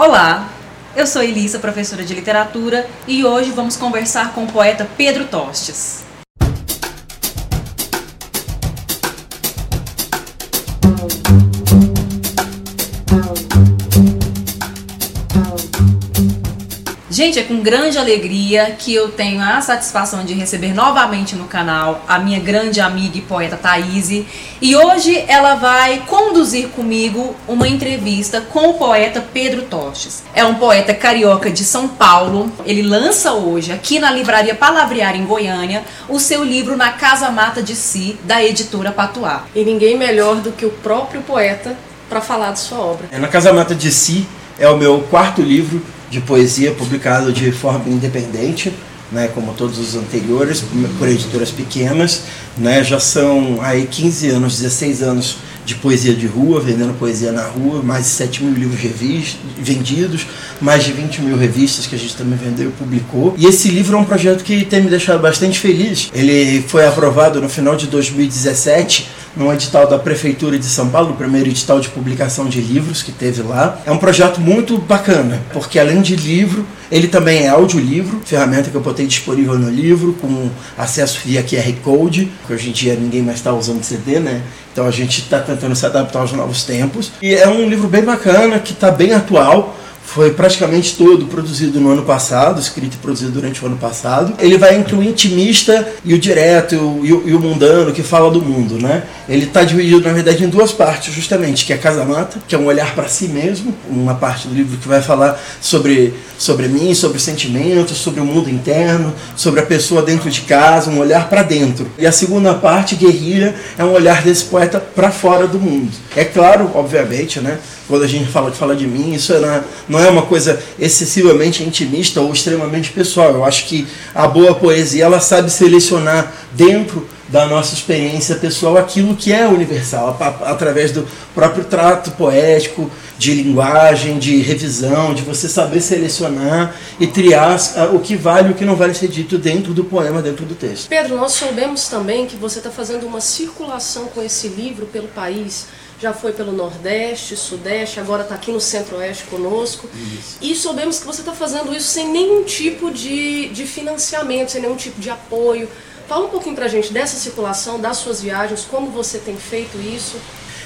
Olá, eu sou Elisa, professora de literatura, e hoje vamos conversar com o poeta Pedro Tostes. Gente, é com grande alegria que eu tenho a satisfação de receber novamente no canal a minha grande amiga e poeta Thaís. E hoje ela vai conduzir comigo uma entrevista com o poeta Pedro Tostes. É um poeta carioca de São Paulo. Ele lança hoje, aqui na Livraria Palavrear em Goiânia, o seu livro Na Casa Mata de Si, da editora Patuá. E ninguém melhor do que o próprio poeta para falar de sua obra. É Na Casa Mata de Si é o meu quarto livro de poesia publicado de forma independente, né, como todos os anteriores, por editoras pequenas. Né, já são aí 15 anos, 16 anos de poesia de rua, vendendo poesia na rua, mais de 7 mil livros vendidos, mais de 20 mil revistas que a gente também vendeu e publicou. E esse livro é um projeto que tem me deixado bastante feliz. Ele foi aprovado no final de 2017 num edital da Prefeitura de São Paulo, o primeiro edital de publicação de livros que teve lá. É um projeto muito bacana, porque além de livro, ele também é audiolivro, ferramenta que eu botei disponível no livro, com acesso via QR Code, que hoje em dia ninguém mais está usando CD, né? Então a gente está tentando se adaptar aos novos tempos. E é um livro bem bacana, que está bem atual foi praticamente todo produzido no ano passado, escrito e produzido durante o ano passado. Ele vai incluir o intimista e o direto e o, e o mundano que fala do mundo, né? Ele está dividido na verdade em duas partes, justamente, que é Casa Mata, que é um olhar para si mesmo, uma parte do livro que vai falar sobre sobre mim, sobre sentimentos, sobre o mundo interno, sobre a pessoa dentro de casa, um olhar para dentro. E a segunda parte, Guerrilha, é um olhar desse poeta para fora do mundo. É claro, obviamente, né? Quando a gente fala, fala de mim, isso é não é uma coisa excessivamente intimista ou extremamente pessoal. Eu acho que a boa poesia ela sabe selecionar dentro da nossa experiência pessoal aquilo que é universal, através do próprio trato poético, de linguagem, de revisão, de você saber selecionar e triar o que vale e o que não vale ser dito dentro do poema, dentro do texto. Pedro, nós soubemos também que você está fazendo uma circulação com esse livro pelo país já foi pelo Nordeste, Sudeste, agora está aqui no Centro-Oeste conosco. Isso. E soubemos que você está fazendo isso sem nenhum tipo de, de financiamento, sem nenhum tipo de apoio. Fala um pouquinho para a gente dessa circulação, das suas viagens, como você tem feito isso.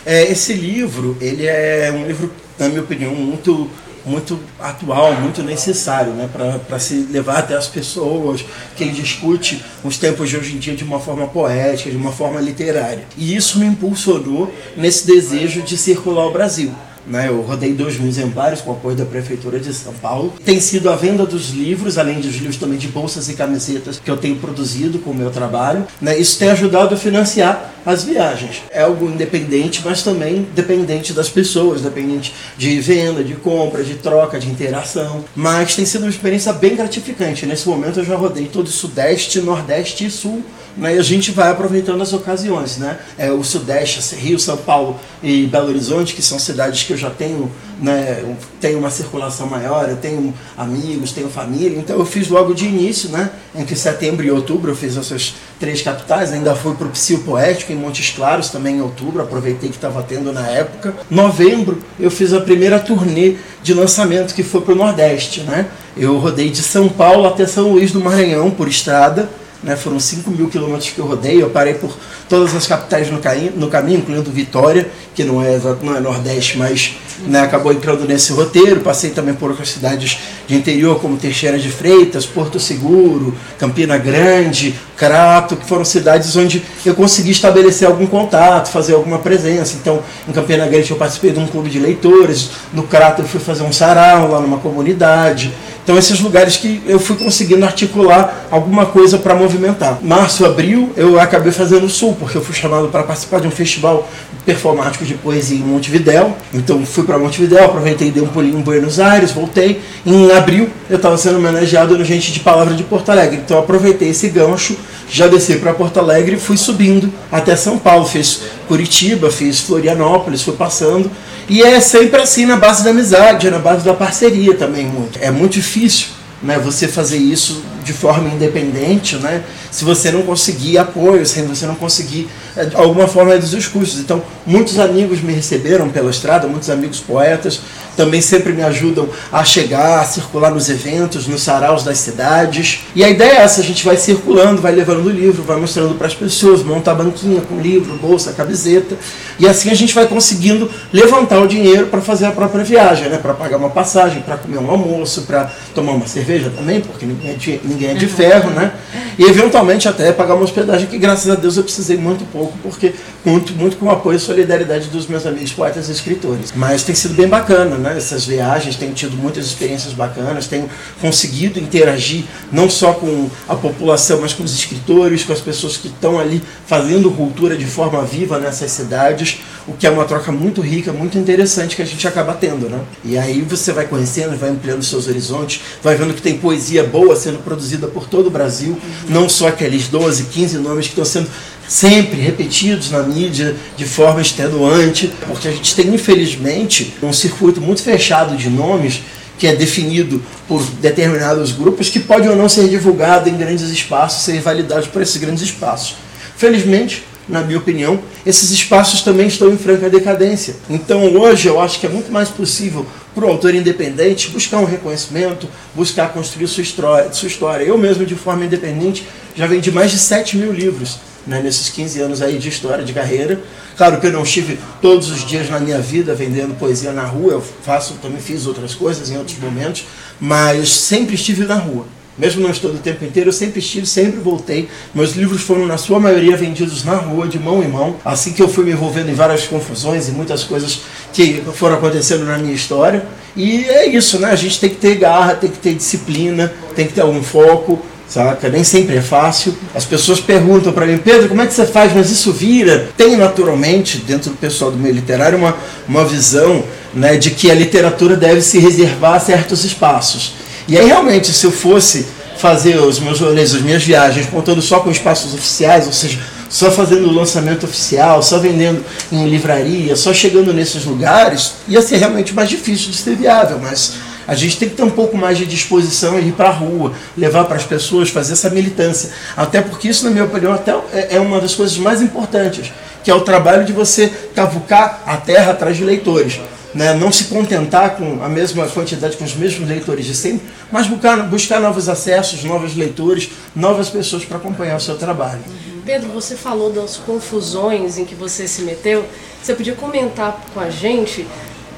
É, esse livro, ele é um livro, na minha opinião, muito muito atual, muito necessário né, para se levar até as pessoas, que ele discute os tempos de hoje em dia de uma forma poética, de uma forma literária. E isso me impulsionou nesse desejo de circular o Brasil. Né? Eu rodei dois mil exemplares com o apoio da Prefeitura de São Paulo. Tem sido a venda dos livros, além dos livros também de bolsas e camisetas que eu tenho produzido com o meu trabalho. Né? Isso tem ajudado a financiar as viagens. É algo independente, mas também dependente das pessoas, dependente de venda, de compra, de troca, de interação. Mas tem sido uma experiência bem gratificante. Nesse momento eu já rodei todo o Sudeste, Nordeste e Sul né, e a gente vai aproveitando as ocasiões, né? É, o Sudeste, Rio, São Paulo e Belo Horizonte, que são cidades que eu já tenho, né, tenho uma circulação maior, eu tenho amigos, tenho família, então eu fiz logo de início, né? Entre setembro e outubro eu fiz essas três capitais, ainda fui para o Psil Poético em Montes Claros também em outubro, aproveitei que estava tendo na época. Novembro eu fiz a primeira turnê de lançamento que foi para o Nordeste, né? Eu rodei de São Paulo até São Luís do Maranhão por estrada, né, foram 5 mil quilômetros que eu rodei, eu parei por todas as capitais no, caminho, no caminho, incluindo Vitória, que não é, não é Nordeste, mas né, acabou entrando nesse roteiro. Passei também por outras cidades de interior, como Teixeira de Freitas, Porto Seguro, Campina Grande, Crato, que foram cidades onde eu consegui estabelecer algum contato, fazer alguma presença. Então, em Campina Grande eu participei de um clube de leitores, no Crato eu fui fazer um sarau lá numa comunidade. Então, esses lugares que eu fui conseguindo articular alguma coisa para movimentar. Março, abril, eu acabei fazendo Sul, porque eu fui chamado para participar de um festival performático de poesia em Montevidéu. Então, fui para Montevidéu, aproveitei e dei um pulinho em Buenos Aires, voltei. Em abril, eu estava sendo homenageado no Gente de Palavra de Porto Alegre. Então, aproveitei esse gancho, já desci para Porto Alegre e fui subindo até São Paulo. Fiz Curitiba, fiz Florianópolis, fui passando. E é sempre assim na base da amizade, na base da parceria também muito. É muito difícil né, você fazer isso de forma independente, né? Se você não conseguir apoio, se você não conseguir de alguma forma reduzir os custos. Então, muitos amigos me receberam pela estrada, muitos amigos poetas também sempre me ajudam a chegar, a circular nos eventos, nos saraus das cidades. E a ideia é essa, a gente vai circulando, vai levando o livro, vai mostrando para as pessoas, monta a banquinha com livro, bolsa, camiseta, e assim a gente vai conseguindo levantar o dinheiro para fazer a própria viagem, né? para pagar uma passagem, para comer um almoço, para tomar uma cerveja também, porque ninguém é de, ninguém é de ferro, né? E eventualmente até pagar uma hospedagem que graças a Deus eu precisei muito pouco, porque muito, muito com o apoio e solidariedade dos meus amigos poetas e escritores. Mas tem sido bem bacana, né? Essas viagens, tenho tido muitas experiências bacanas, tenho conseguido interagir não só com a população, mas com os escritores, com as pessoas que estão ali fazendo cultura de forma viva nessas cidades, o que é uma troca muito rica, muito interessante que a gente acaba tendo, né? E aí você vai conhecendo, vai ampliando seus horizontes, vai vendo que tem poesia boa sendo produzida por todo o Brasil, não só aqueles 12, 15 nomes que estão sendo sempre repetidos na mídia de forma extenuante, porque a gente tem, infelizmente, um circuito muito fechado de nomes que é definido por determinados grupos que pode ou não ser divulgado em grandes espaços, ser validado por esses grandes espaços. Felizmente, na minha opinião, esses espaços também estão em franca decadência. Então hoje eu acho que é muito mais possível para o autor independente buscar um reconhecimento, buscar construir sua história, sua história. Eu mesmo, de forma independente, já vendi mais de 7 mil livros né, nesses 15 anos aí de história, de carreira. Claro que eu não estive todos os dias na minha vida vendendo poesia na rua, eu faço, também fiz outras coisas em outros momentos, mas sempre estive na rua. Mesmo não estou o tempo inteiro, eu sempre estive, sempre voltei. Meus livros foram, na sua maioria, vendidos na rua, de mão em mão. Assim que eu fui me envolvendo em várias confusões e muitas coisas que foram acontecendo na minha história. E é isso, né? A gente tem que ter garra, tem que ter disciplina, tem que ter algum foco saca? Nem sempre é fácil. As pessoas perguntam para mim, Pedro, como é que você faz? Mas isso vira. Tem naturalmente, dentro do pessoal do meio literário, uma, uma visão né, de que a literatura deve se reservar a certos espaços. E aí, realmente, se eu fosse fazer os meus rolês, as minhas viagens, contando só com espaços oficiais, ou seja, só fazendo o lançamento oficial, só vendendo em livraria, só chegando nesses lugares, ia ser realmente mais difícil de ser viável, mas a gente tem que ter um pouco mais de disposição e ir para a rua, levar para as pessoas, fazer essa militância. Até porque isso, na minha opinião, até é, é uma das coisas mais importantes, que é o trabalho de você cavucar a terra atrás de leitores. Né? Não se contentar com a mesma quantidade, com os mesmos leitores de sempre, mas buscar, buscar novos acessos, novos leitores, novas pessoas para acompanhar o seu trabalho. Pedro, você falou das confusões em que você se meteu. Você podia comentar com a gente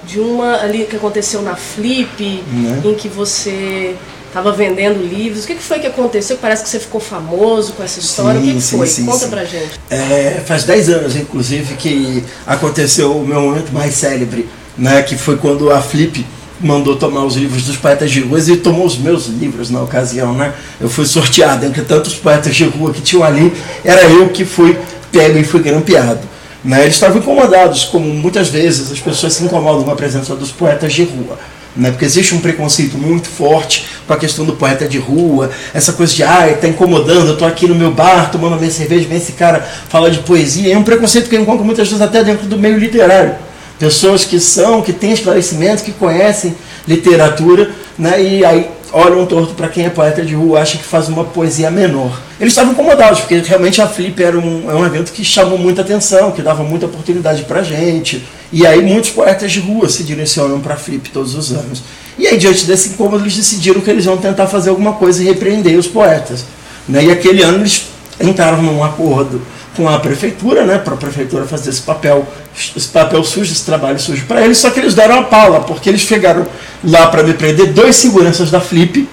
de uma ali que aconteceu na Flip, né? em que você estava vendendo livros. O que, foi que aconteceu? Parece que você ficou famoso com essa história. Sim, o que, que sim, foi? Sim, Conta pra gente. É, faz 10 anos, inclusive, que aconteceu o meu momento mais célebre, né? Que foi quando a Flip mandou tomar os livros dos poetas de rua e tomou os meus livros na ocasião, né? Eu fui sorteado entre tantos poetas de rua que tinham ali, era eu que fui pego e fui grampeado. Né? Eles estavam incomodados, como muitas vezes as pessoas se incomodam com a presença dos poetas de rua. Né? Porque existe um preconceito muito forte com a questão do poeta de rua, essa coisa de, ah, está incomodando, eu estou aqui no meu bar tomando minha cerveja, vem esse cara falar de poesia. É um preconceito que eu encontro muitas vezes até dentro do meio literário. Pessoas que são, que têm esclarecimento, que conhecem literatura, né? e aí olham torto para quem é poeta de rua, acha que faz uma poesia menor. Eles estavam incomodados, porque realmente a Flip era um, é um evento que chamou muita atenção, que dava muita oportunidade para gente. E aí muitos poetas de rua se direcionam para a Flip todos os anos. E aí, diante desse incômodo, eles decidiram que eles iam tentar fazer alguma coisa e repreender os poetas. Né? E aquele ano eles entraram num acordo com a prefeitura, né, para a prefeitura fazer esse papel, esse papel sujo, esse trabalho sujo para eles, só que eles deram a pala, porque eles chegaram lá para me prender dois seguranças da Flip,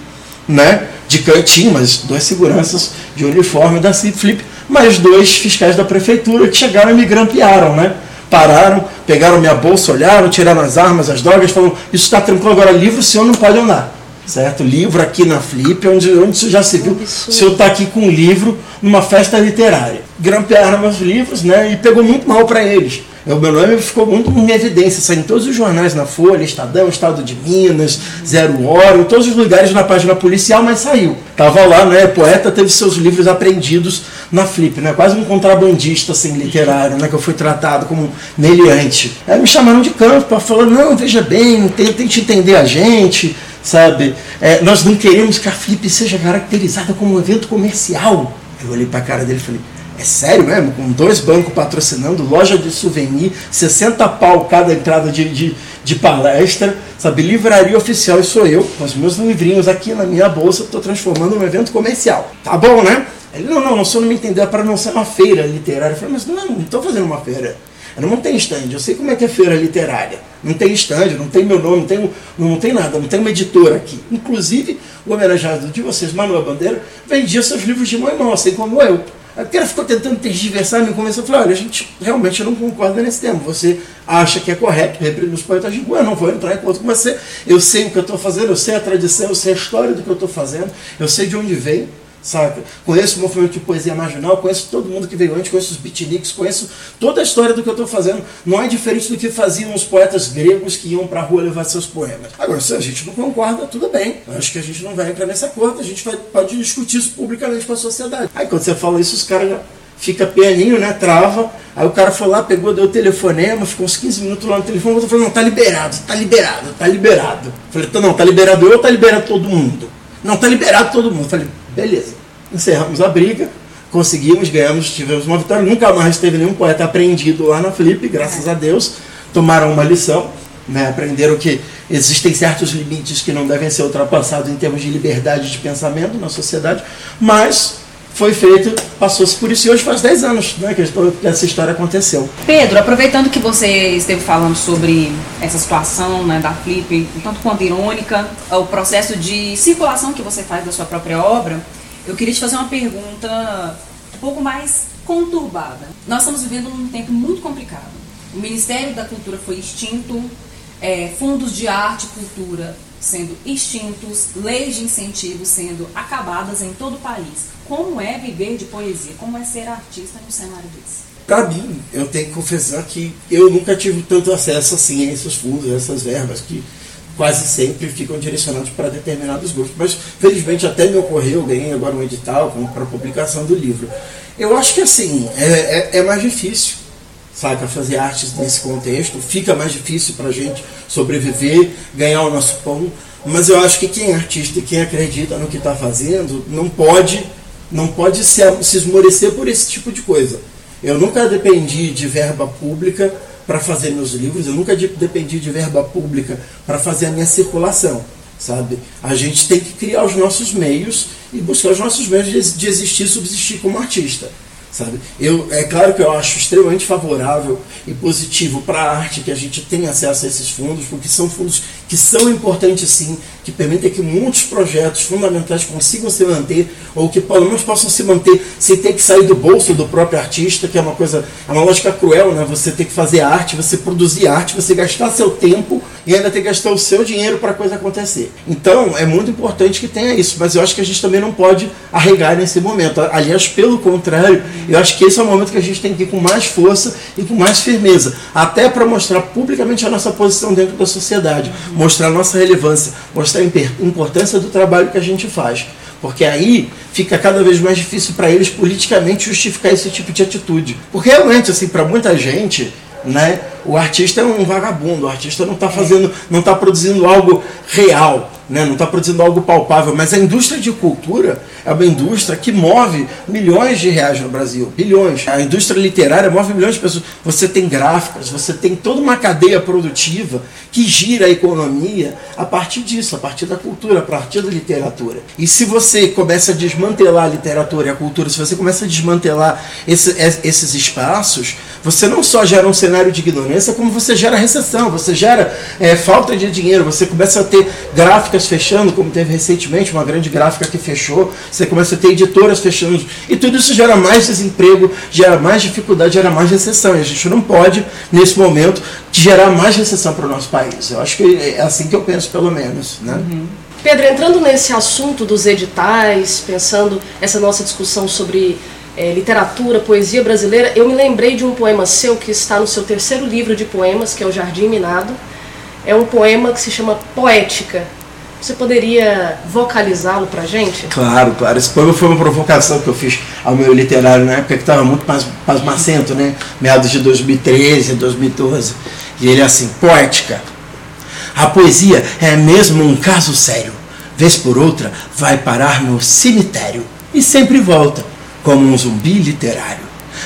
né, de cantinho, mas dois seguranças de uniforme da Flip, mais dois fiscais da prefeitura que chegaram e me grampearam, né, pararam, pegaram minha bolsa, olharam, tiraram as armas, as drogas, falaram, isso está tranquilo, agora livro o senhor não pode andar certo? Livro aqui na Flip, onde, onde você já se viu. Se eu tá aqui com um livro numa festa literária. Grampearam meus livros, né? E pegou muito mal para eles. O meu nome ficou muito em evidência, saiu em todos os jornais na Folha, Estadão, Estado de Minas, Zero Hora, em todos os lugares na página policial, mas saiu. Tava lá, né? Poeta teve seus livros apreendidos na Flip, né? Quase um contrabandista assim, literário, né? Que eu fui tratado como meliante. Aí me chamaram de campo para falar, não, veja bem, tente entender a gente, sabe? É, nós não queremos que a Flip seja caracterizada como um evento comercial. Eu olhei para a cara dele e falei, é sério mesmo? Com dois bancos patrocinando, loja de souvenir, 60 pau cada entrada de, de, de palestra, sabe? Livraria oficial, e sou eu, com os meus livrinhos aqui na minha bolsa, estou transformando num evento comercial. Tá bom, né? Ele, não, não, o senhor não me entendeu, é para não ser uma feira literária. Eu falei, mas não, não estou fazendo uma feira. Eu não tem stand, eu sei como é que é feira literária. Não tem stand, não tem meu nome, não tem, não tem nada, não tem uma editora aqui. Inclusive, o homenageado de vocês, Manuel Bandeira, vendia seus livros de mão em mão, assim como eu. A cara ficou tentando tergiversar, me convenceu, eu falei, olha, a gente realmente não concorda nesse tema. Você acha que é correto reprimir os poetas de rua, eu não vou entrar em conta com você. Eu sei o que eu estou fazendo, eu sei a tradição, eu sei a história do que eu estou fazendo, eu sei de onde vem, saca? Conheço o movimento de poesia marginal, conheço todo mundo que veio antes, conheço os beatniks, conheço toda a história do que eu estou fazendo. Não é diferente do que faziam os poetas gregos que iam para a rua levar seus poemas. Agora, se a gente não concorda, tudo bem. Acho que a gente não vai entrar nesse acordo, a gente vai, pode discutir isso publicamente com a sociedade. Aí quando você fala isso, os caras fica pianinho, né? Trava. Aí o cara foi lá, pegou, deu o telefonema, ficou uns 15 minutos lá no telefone, eu falei, não, tá liberado, tá liberado, tá liberado. Falei, então não, tá liberado eu ou tá liberado todo mundo? Não, tá liberado todo mundo. Falei, beleza. Encerramos a briga, conseguimos, ganhamos, tivemos uma vitória. Nunca mais teve nenhum poeta apreendido lá na Flip, graças a Deus. Tomaram uma lição, né? aprenderam que existem certos limites que não devem ser ultrapassados em termos de liberdade de pensamento na sociedade, mas foi feito, passou-se por isso e hoje faz 10 anos né, que essa história aconteceu. Pedro, aproveitando que você esteve falando sobre essa situação né, da Flip, tanto quanto irônica, o processo de circulação que você faz da sua própria obra, eu queria te fazer uma pergunta um pouco mais conturbada. Nós estamos vivendo num tempo muito complicado. O Ministério da Cultura foi extinto, é, fundos de arte e cultura sendo extintos, leis de incentivo sendo acabadas em todo o país. Como é viver de poesia? Como é ser artista no cenário desse? Para mim, eu tenho que confessar que eu nunca tive tanto acesso assim a esses fundos, a essas verbas que quase sempre ficam direcionados para determinados grupos. Mas, felizmente, até me ocorreu, ganhei agora um edital para a publicação do livro. Eu acho que, assim, é, é, é mais difícil, sabe, fazer artes nesse contexto. Fica mais difícil para a gente sobreviver, ganhar o nosso pão. Mas eu acho que quem é artista e quem acredita no que está fazendo não pode, não pode se, se esmorecer por esse tipo de coisa. Eu nunca dependi de verba pública para fazer meus livros, eu nunca dependi de verba pública para fazer a minha circulação, sabe? A gente tem que criar os nossos meios e buscar os nossos meios de, de existir e subsistir como artista sabe? Eu, é claro que eu acho extremamente favorável e positivo para a arte que a gente tenha acesso a esses fundos, porque são fundos que são importantes sim, que permitem que muitos projetos fundamentais consigam se manter, ou que pelo menos possam se manter sem ter que sair do bolso do próprio artista, que é uma coisa, é uma lógica cruel, né? Você ter que fazer arte, você produzir arte, você gastar seu tempo e ainda ter que gastar o seu dinheiro para a coisa acontecer. Então, é muito importante que tenha isso, mas eu acho que a gente também não pode arregar nesse momento. Aliás, pelo contrário, eu acho que esse é o momento que a gente tem que ir com mais força e com mais firmeza, até para mostrar publicamente a nossa posição dentro da sociedade, mostrar a nossa relevância, mostrar a importância do trabalho que a gente faz. Porque aí fica cada vez mais difícil para eles politicamente justificar esse tipo de atitude. Porque realmente, assim, para muita gente, né, o artista é um vagabundo, o artista não está fazendo, não está produzindo algo real né? não está produzindo algo palpável, mas a indústria de cultura é uma indústria que move milhões de reais no Brasil, bilhões. A indústria literária move milhões de pessoas. Você tem gráficas, você tem toda uma cadeia produtiva que gira a economia a partir disso, a partir da cultura, a partir da literatura. E se você começa a desmantelar a literatura e a cultura, se você começa a desmantelar esse, esses espaços, você não só gera um cenário de ignorância, como você gera recessão, você gera é, falta de dinheiro, você começa a ter gráficas fechando, como teve recentemente uma grande gráfica que fechou, você começa a ter editoras fechando, e tudo isso gera mais desemprego, gera mais dificuldade, gera mais recessão. E a gente não pode, nesse momento, gerar mais recessão para o nosso país. Eu acho que é assim que eu penso, pelo menos. Né? Uhum. Pedro, entrando nesse assunto dos editais, pensando essa nossa discussão sobre é, literatura, poesia brasileira, eu me lembrei de um poema seu que está no seu terceiro livro de poemas, que é o Jardim Minado. É um poema que se chama Poética, Você poderia vocalizá-lo pra gente? Claro, claro. Esse poema foi uma provocação que eu fiz ao meu literário na época que estava muito pasmacento, né? Meados de 2013, 2012. E ele é assim, poética. A poesia é mesmo um caso sério. Vez por outra, vai parar no cemitério e sempre volta, como um zumbi literário.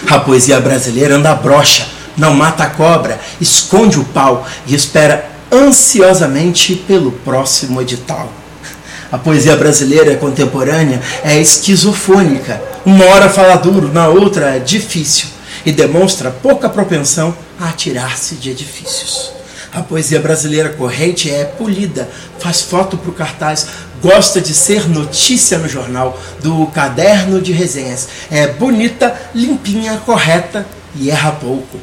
A poesia brasileira anda broxa, não mata a cobra, esconde o pau e espera ansiosamente pelo próximo edital. A poesia brasileira contemporânea é esquizofônica. Uma hora fala duro, na outra é difícil e demonstra pouca propensão a atirar-se de edifícios. A poesia brasileira corrente é polida, faz foto para o cartaz, gosta de ser notícia no jornal, do caderno de resenhas. É bonita, limpinha, correta e erra pouco.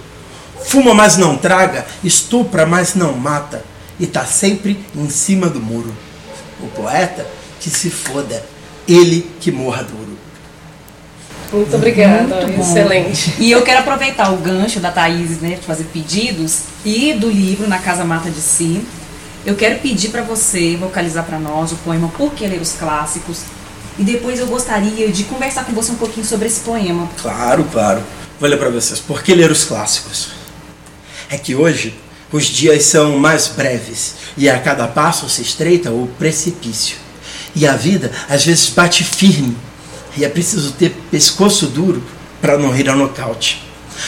Fuma, mas não traga, estupra, mas não mata, e tá sempre em cima do muro. O poeta que se foda, ele que morra duro. Muito obrigada, Muito excelente. E eu quero aproveitar o gancho da Thaís, né, de fazer pedidos e do livro Na Casa Mata de Si. Eu quero pedir para você vocalizar para nós o poema Por que Ler os Clássicos. E depois eu gostaria de conversar com você um pouquinho sobre esse poema. Claro, claro. Vou ler para vocês. Por que ler os clássicos? É que hoje os dias são mais breves e a cada passo se estreita o precipício. E a vida às vezes bate firme e é preciso ter pescoço duro para não rir ao nocaute.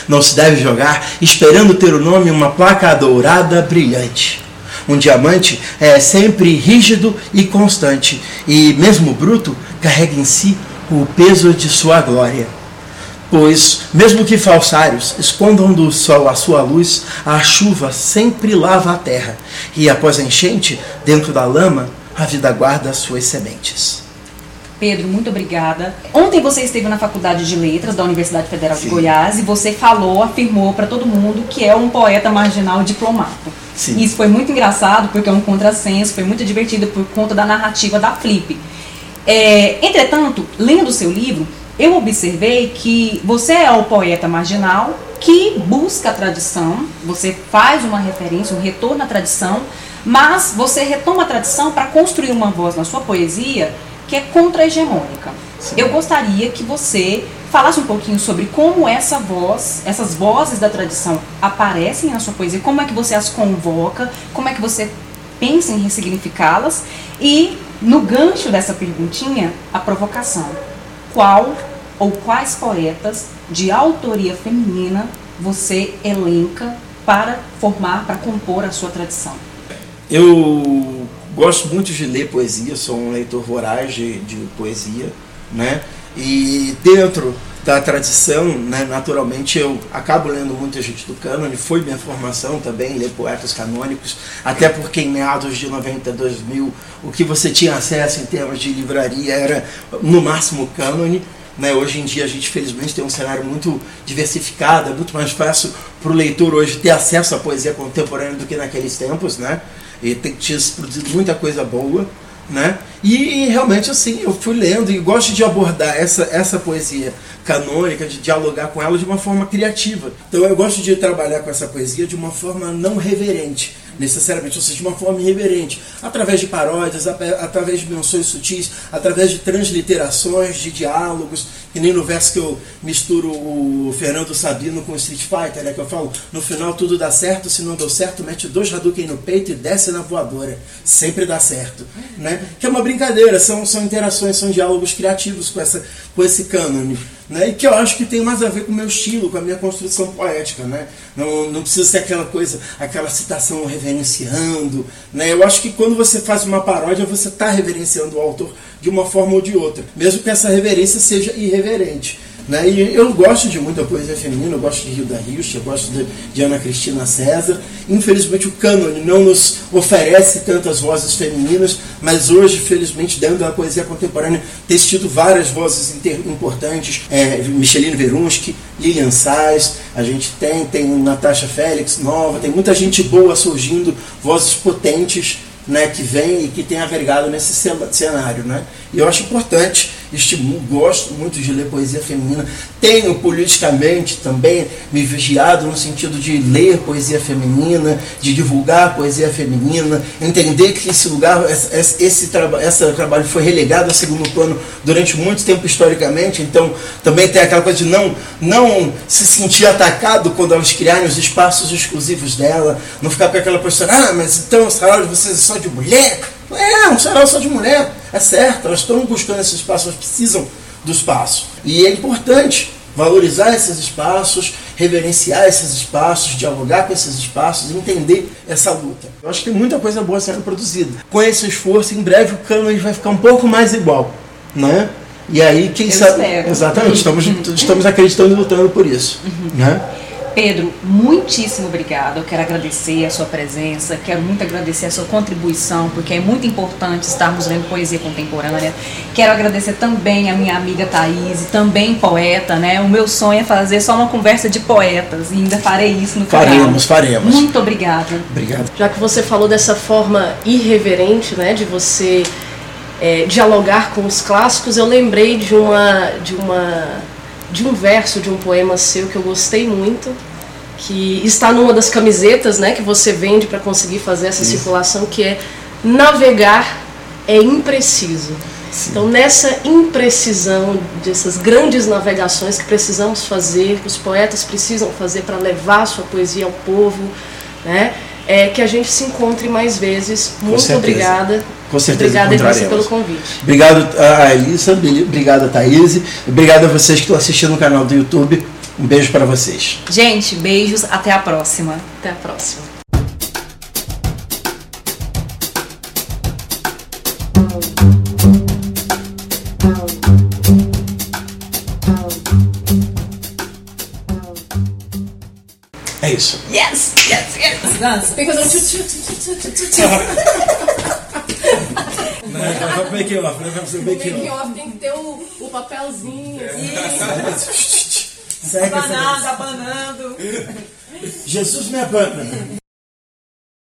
Não se deve jogar esperando ter o nome uma placa dourada brilhante. Um diamante é sempre rígido e constante, e mesmo bruto carrega em si o peso de sua glória. Pois, mesmo que falsários escondam do sol a sua luz, a chuva sempre lava a terra, e após a enchente, dentro da lama, a vida guarda as suas sementes. Pedro, muito obrigada. Ontem você esteve na Faculdade de Letras da Universidade Federal Sim. de Goiás e você falou, afirmou para todo mundo que é um poeta marginal diplomado. Sim. Isso foi muito engraçado porque é um contrassenso, foi muito divertido por conta da narrativa da Flip. É, entretanto, lendo o seu livro, eu observei que você é o poeta marginal que busca a tradição, você faz uma referência, um retorno à tradição, mas você retoma a tradição para construir uma voz na sua poesia que é contra-hegemônica. Eu gostaria que você falasse um pouquinho sobre como essa voz, essas vozes da tradição aparecem na sua poesia, como é que você as convoca, como é que você pensa em ressignificá-las e no gancho dessa perguntinha, a provocação. Qual ou quais poetas de autoria feminina você elenca para formar, para compor a sua tradição? Eu gosto muito de ler poesia, sou um leitor voraz de, de poesia, né? E dentro da tradição, né, naturalmente eu acabo lendo muita gente do cânone, foi minha formação também, ler poetas canônicos, até porque em meados de 92 mil o que você tinha acesso em termos de livraria era no máximo cânone, né? Hoje em dia a gente felizmente tem um cenário muito diversificado, é muito mais fácil para o leitor hoje ter acesso à poesia contemporânea do que naqueles tempos, né? E tem, tinha produzido muita coisa boa, né? E, e, realmente assim, eu fui lendo e gosto de abordar essa, essa poesia canônica, de dialogar com ela de uma forma criativa. Então eu gosto de trabalhar com essa poesia de uma forma não reverente necessariamente, ou seja, de uma forma irreverente, através de paródias, através de menções sutis, através de transliterações, de diálogos, que nem no verso que eu misturo o Fernando Sabino com o Street Fighter, né, que eu falo, no final tudo dá certo, se não deu certo, mete dois Hadouken no peito e desce na voadora, sempre dá certo, né? Que é uma brincadeira, são, são interações, são diálogos criativos com, essa, com esse cânone né? e que eu acho que tem mais a ver com o meu estilo, com a minha construção poética. Né? Não, não precisa ser aquela coisa, aquela citação reverenciando. Né? Eu acho que quando você faz uma paródia, você está reverenciando o autor de uma forma ou de outra, mesmo que essa reverência seja irreverente. Né? E eu gosto de muita poesia feminina, eu gosto de Hilda Hilst, eu gosto de, de Ana Cristina César. Infelizmente o cânone não nos oferece tantas vozes femininas, mas hoje, felizmente, dentro da poesia contemporânea, tem tido várias vozes importantes. É, Micheline Verunsky, Lilian Sais, a gente tem, tem Natasha Félix, nova, tem muita gente boa surgindo, vozes potentes né, que vem e que tem agregado nesse cenário. Né? E eu acho importante estimulo, gosto muito de ler poesia feminina. Tenho politicamente também me vigiado no sentido de ler poesia feminina, de divulgar poesia feminina, entender que esse lugar, esse, esse, esse trabalho foi relegado a segundo plano durante muito tempo historicamente, então também tem aquela coisa de não, não se sentir atacado quando elas criarem os espaços exclusivos dela, não ficar com aquela postura, ah, mas então o salário de vocês é só de mulher? É, um sarau só de mulher, é certo, elas estão buscando esse espaço, elas precisam do espaço. E é importante valorizar esses espaços, reverenciar esses espaços, dialogar com esses espaços, entender essa luta. Eu acho que tem muita coisa boa sendo produzida. Com esse esforço, em breve o cano vai ficar um pouco mais igual, né? E aí, quem Eu sabe. espero. Exatamente, estamos, estamos acreditando e lutando por isso. Né? Pedro, muitíssimo obrigada. Eu quero agradecer a sua presença, quero muito agradecer a sua contribuição, porque é muito importante estarmos lendo poesia contemporânea. Quero agradecer também a minha amiga Thaís, também poeta, né? O meu sonho é fazer só uma conversa de poetas e ainda farei isso no canal. Faremos, faremos. Muito obrigada. Obrigado. Já que você falou dessa forma irreverente, né, de você é, dialogar com os clássicos, eu lembrei de uma, de uma, de um verso de um poema seu que eu gostei muito, que está numa das camisetas, né, que você vende para conseguir fazer essa circulação, que é navegar é impreciso. Então, nessa imprecisão dessas grandes navegações que precisamos fazer, que os poetas precisam fazer para levar sua poesia ao povo, né? É que a gente se encontre mais vezes. Muito certeza. obrigada. Com certeza Obrigada, Elisa, encontraremos. pelo convite. Obrigado a Elissa, obrigado a Thaís, obrigado a vocês que estão assistindo no canal do YouTube. Um beijo para vocês. Gente, beijos, até a próxima. Até a próxima. É isso. Yes, yes, yes. Tem que fazer um tchu, tchu, tchu, tchu, tchu, tchu, tchu. Make off, vamos make Making off tem que ter o, o papelzinho. Segue essa- Banada, abanando. Jesus me abana.